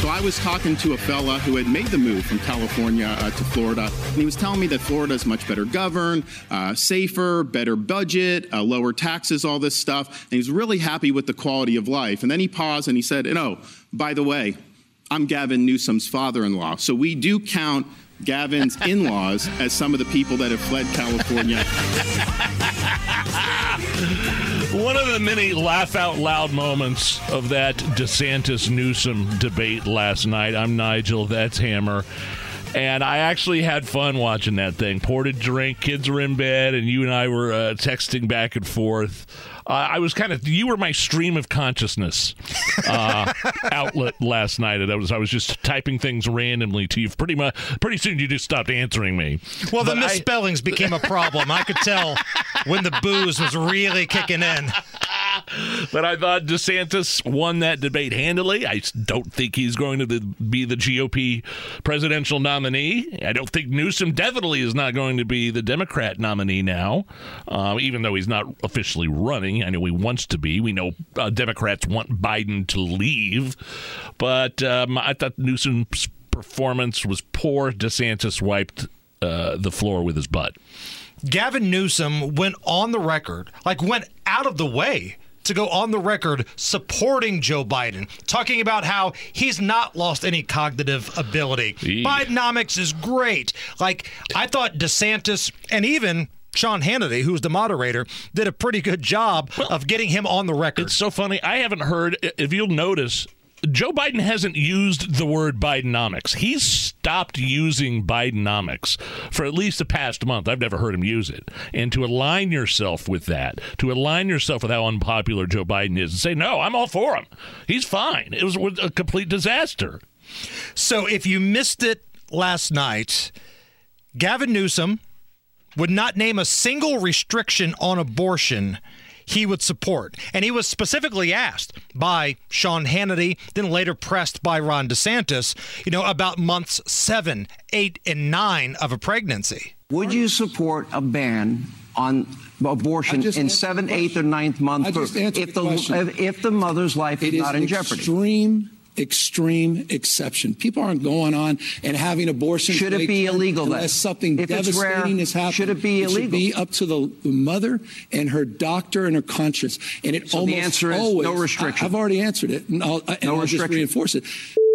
So I was talking to a fella who had made the move from California uh, to Florida, and he was telling me that Florida is much better governed, uh, safer, better budget, uh, lower taxes, all this stuff. And he was really happy with the quality of life. And then he paused and he said, "And oh, by the way, I'm Gavin Newsom's father-in-law, so we do count." Gavin's in laws as some of the people that have fled California. One of the many laugh out loud moments of that DeSantis Newsom debate last night. I'm Nigel, that's Hammer. And I actually had fun watching that thing. Poured a drink, kids were in bed, and you and I were uh, texting back and forth. Uh, I was kind of you were my stream of consciousness uh, outlet last night. I was I was just typing things randomly to you. Pretty much, pretty soon you just stopped answering me. Well, the But I- misspellings became a problem. I could tell when the booze was really kicking in. But I thought DeSantis won that debate handily. I don't think he's going to be the GOP presidential nominee. I don't think Newsom definitely is not going to be the Democrat nominee now, uh, even though he's not officially running. I know he wants to be. We know uh, Democrats want Biden to leave. But um, I thought Newsom's performance was poor. DeSantis wiped uh, the floor with his butt. Gavin Newsom went on the record, like went out of the way to go on the record supporting Joe Biden, talking about how he's not lost any cognitive ability. Eek. Bidenomics is great. Like, I thought DeSantis and even Sean Hannity, who's the moderator, did a pretty good job of getting him on the record. It's so funny. I haven't heard, if you'll notice, Joe Biden hasn't used the word Bidenomics. He's stopped using Bidenomics for at least the past month. I've never heard him use it. And to align yourself with that, to align yourself with how unpopular Joe Biden is, and say, no, I'm all for him. He's fine. It was a complete disaster. So if you missed it last night, Gavin Newsom would not name a single restriction on abortion he would support. And he was specifically asked by Sean Hannity, then later pressed by Ron DeSantis, you know, about months seven, eight, and nine of a pregnancy. Would you support a ban on abortion in answered seventh, eighth, or question. ninth month I just answered if the question. if, if the mother's life It is is not in jeopardy? extreme, extreme exception. People aren't going on and having abortions. Should it be term illegal then? Unless something If devastating rare, has happened. should it be It illegal? should be up to the mother and her doctor and her conscience. And it So the almost answer is always, no restriction. I, have already answered it, and I'll, uh, and No I'll just restriction. reinforce it.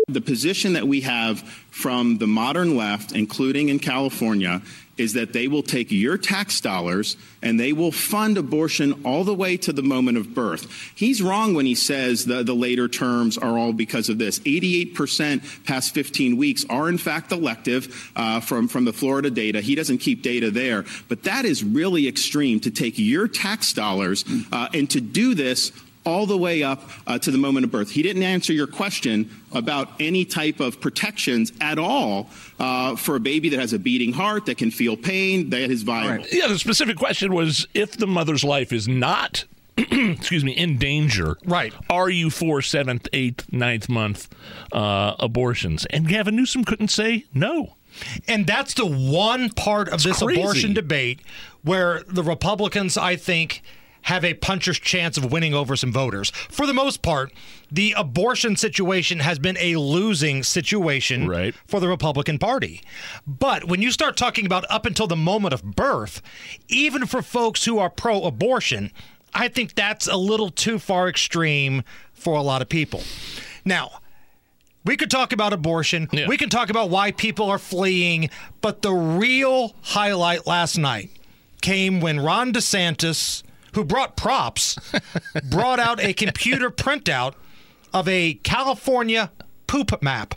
The position that we have from the modern left, including in California, is that they will take your tax dollars and they will fund abortion all the way to the moment of birth. He's wrong when he says the, the later terms are all because of this. 88% past 15 weeks are in fact elective uh, from, from the Florida data. He doesn't keep data there. But that is really extreme to take your tax dollars uh, and to do this all the way up uh, to the moment of birth. He didn't answer your question about any type of protections at all uh, for a baby that has a beating heart, that can feel pain, that is viable. Yeah, the specific question was if the mother's life is not, excuse me, in danger, Right. Are you for seventh, eighth, ninth month uh, abortions? And Gavin Newsom couldn't say no. And that's the one part of this crazy. abortion debate where the Republicans, I think, have a puncher's chance of winning over some voters. For the most part, the abortion situation has been a losing situation Right. for the Republican Party. But when you start talking about up until the moment of birth, even for folks who are pro abortion, I think that's a little too far extreme for a lot of people. Now, we could talk about abortion. Yeah. We can talk about why people are fleeing. But the real highlight last night came when Ron DeSantis, who brought props, brought out a computer printout of a California poop map.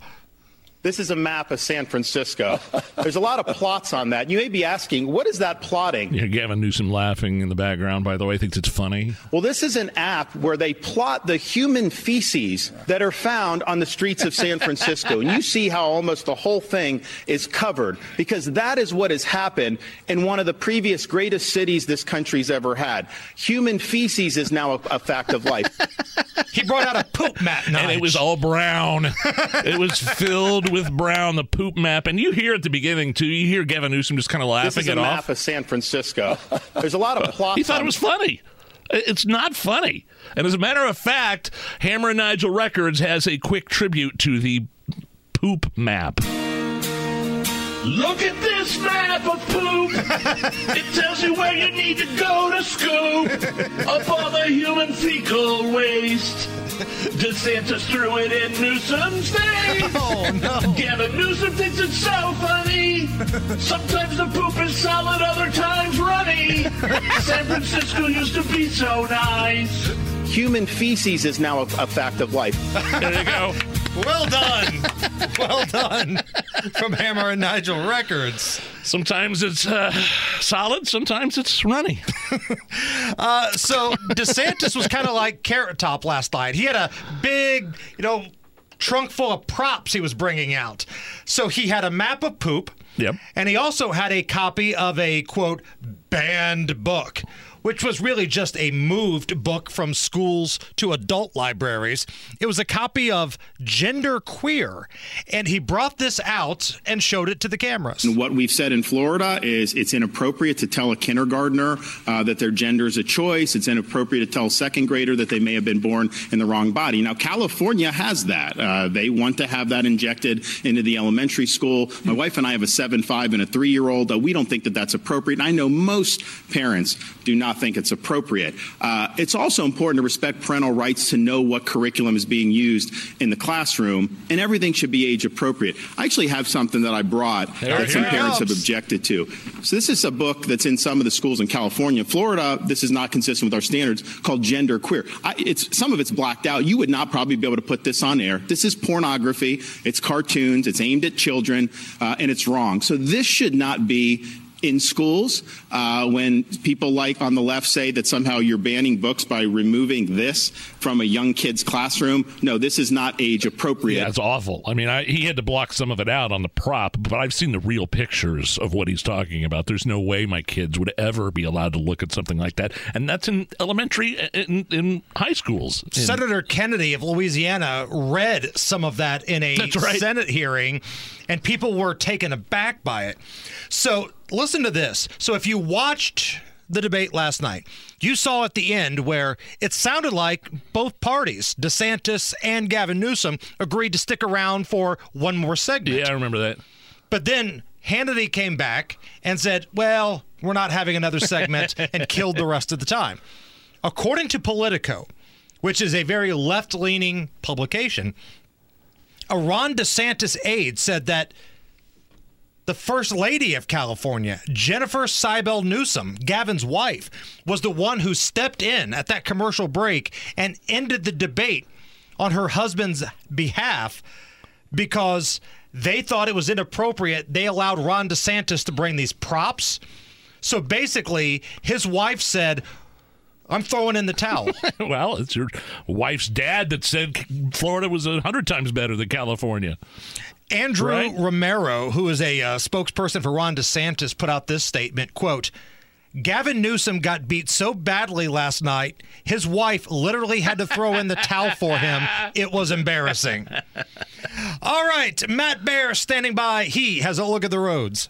This is a map of San Francisco. There's a lot of plots on that. You may be asking, what is that plotting? Yeah, Gavin Newsom laughing in the background, by the way, thinks it's funny. Well, this is an app where they plot the human feces that are found on the streets of San Francisco. And you see how almost the whole thing is covered because that is what has happened in one of the previous greatest cities this country's ever had. Human feces is now a, a fact of life. He brought out a poop map, and it was all brown. it was filled with brown, the poop map. And you hear at the beginning, too, you hear Gavin Newsom just kind of laughing this is it a off. map of San Francisco. There's a lot of uh, plots. he thought it was funny. It's not funny. And as a matter of fact, Hammer and Nigel Records has a quick tribute to the poop map. Look at this map of poop. it tells you where you need to go to scoop up all the human fecal waste. DeSantis threw it in Newsom's face. Oh, no. Gavin Newsom thinks it's so funny. Sometimes the poop is solid, other times runny. San Francisco used to be so nice. Human feces is now a, a fact of life. There you go. Well done. well done from Hammer and Nigel Records. Sometimes it's uh, solid, sometimes it's runny. uh, so DeSantis was kind of like Carrot Top last night. He had a big, you know, trunk full of props he was bringing out. So he had a map of poop. Yep. And he also had a copy of a quote banned book which was really just a moved book from schools to adult libraries. It was a copy of Gender Queer, and he brought this out and showed it to the cameras. And what we've said in Florida is it's inappropriate to tell a kindergartner uh, that their gender is a choice. It's inappropriate to tell a second grader that they may have been born in the wrong body. Now, California has that. Uh, they want to have that injected into the elementary school. My wife and I have a seven, five, and a three year old. Uh, we don't think that that's appropriate. And I know most parents do not think it's appropriate. Uh, it's also important to respect parental rights to know what curriculum is being used in the classroom, and everything should be age appropriate. I actually have something that I brought There that some parents comes. have objected to. So this is a book that's in some of the schools in California. Florida, this is not consistent with our standards, called Gender Queer. I, it's some of it's blacked out. You would not probably be able to put this on air. This is pornography. It's cartoons. It's aimed at children, uh, and it's wrong. So this should not be in schools uh, when people like on the left say that somehow you're banning books by removing this from a young kid's classroom. No, this is not age appropriate. Yeah, awful. I mean, I, he had to block some of it out on the prop, but I've seen the real pictures of what he's talking about. There's no way my kids would ever be allowed to look at something like that, and that's in elementary, in, in high schools. In- Senator Kennedy of Louisiana read some of that in a right. Senate hearing, and people were taken aback by it. So listen to this. So if you watched the debate last night, you saw at the end where it sounded like both parties, DeSantis and Gavin Newsom, agreed to stick around for one more segment. yeah, I remember that. But then Hannity came back and said, well, we're not having another segment and killed the rest of the time. According to Politico, which is a very left leaning publication, a Ron DeSantis aide said that the First Lady of California, Jennifer Seibel Newsom, Gavin's wife, was the one who stepped in at that commercial break and ended the debate on her husband's behalf because they thought it was inappropriate. They allowed Ron DeSantis to bring these props. So basically, his wife said, I'm throwing in the towel. well, it's your wife's dad that said Florida was a hundred times better than California. Andrew Right. Romeo, who is a uh, spokesperson for Ron DeSantis, put out this statement, quote, Gavin Newsom got beat so badly last night, his wife literally had to throw in the towel for him. It was embarrassing. All right, Matt Bear standing by. He has a look at the roads.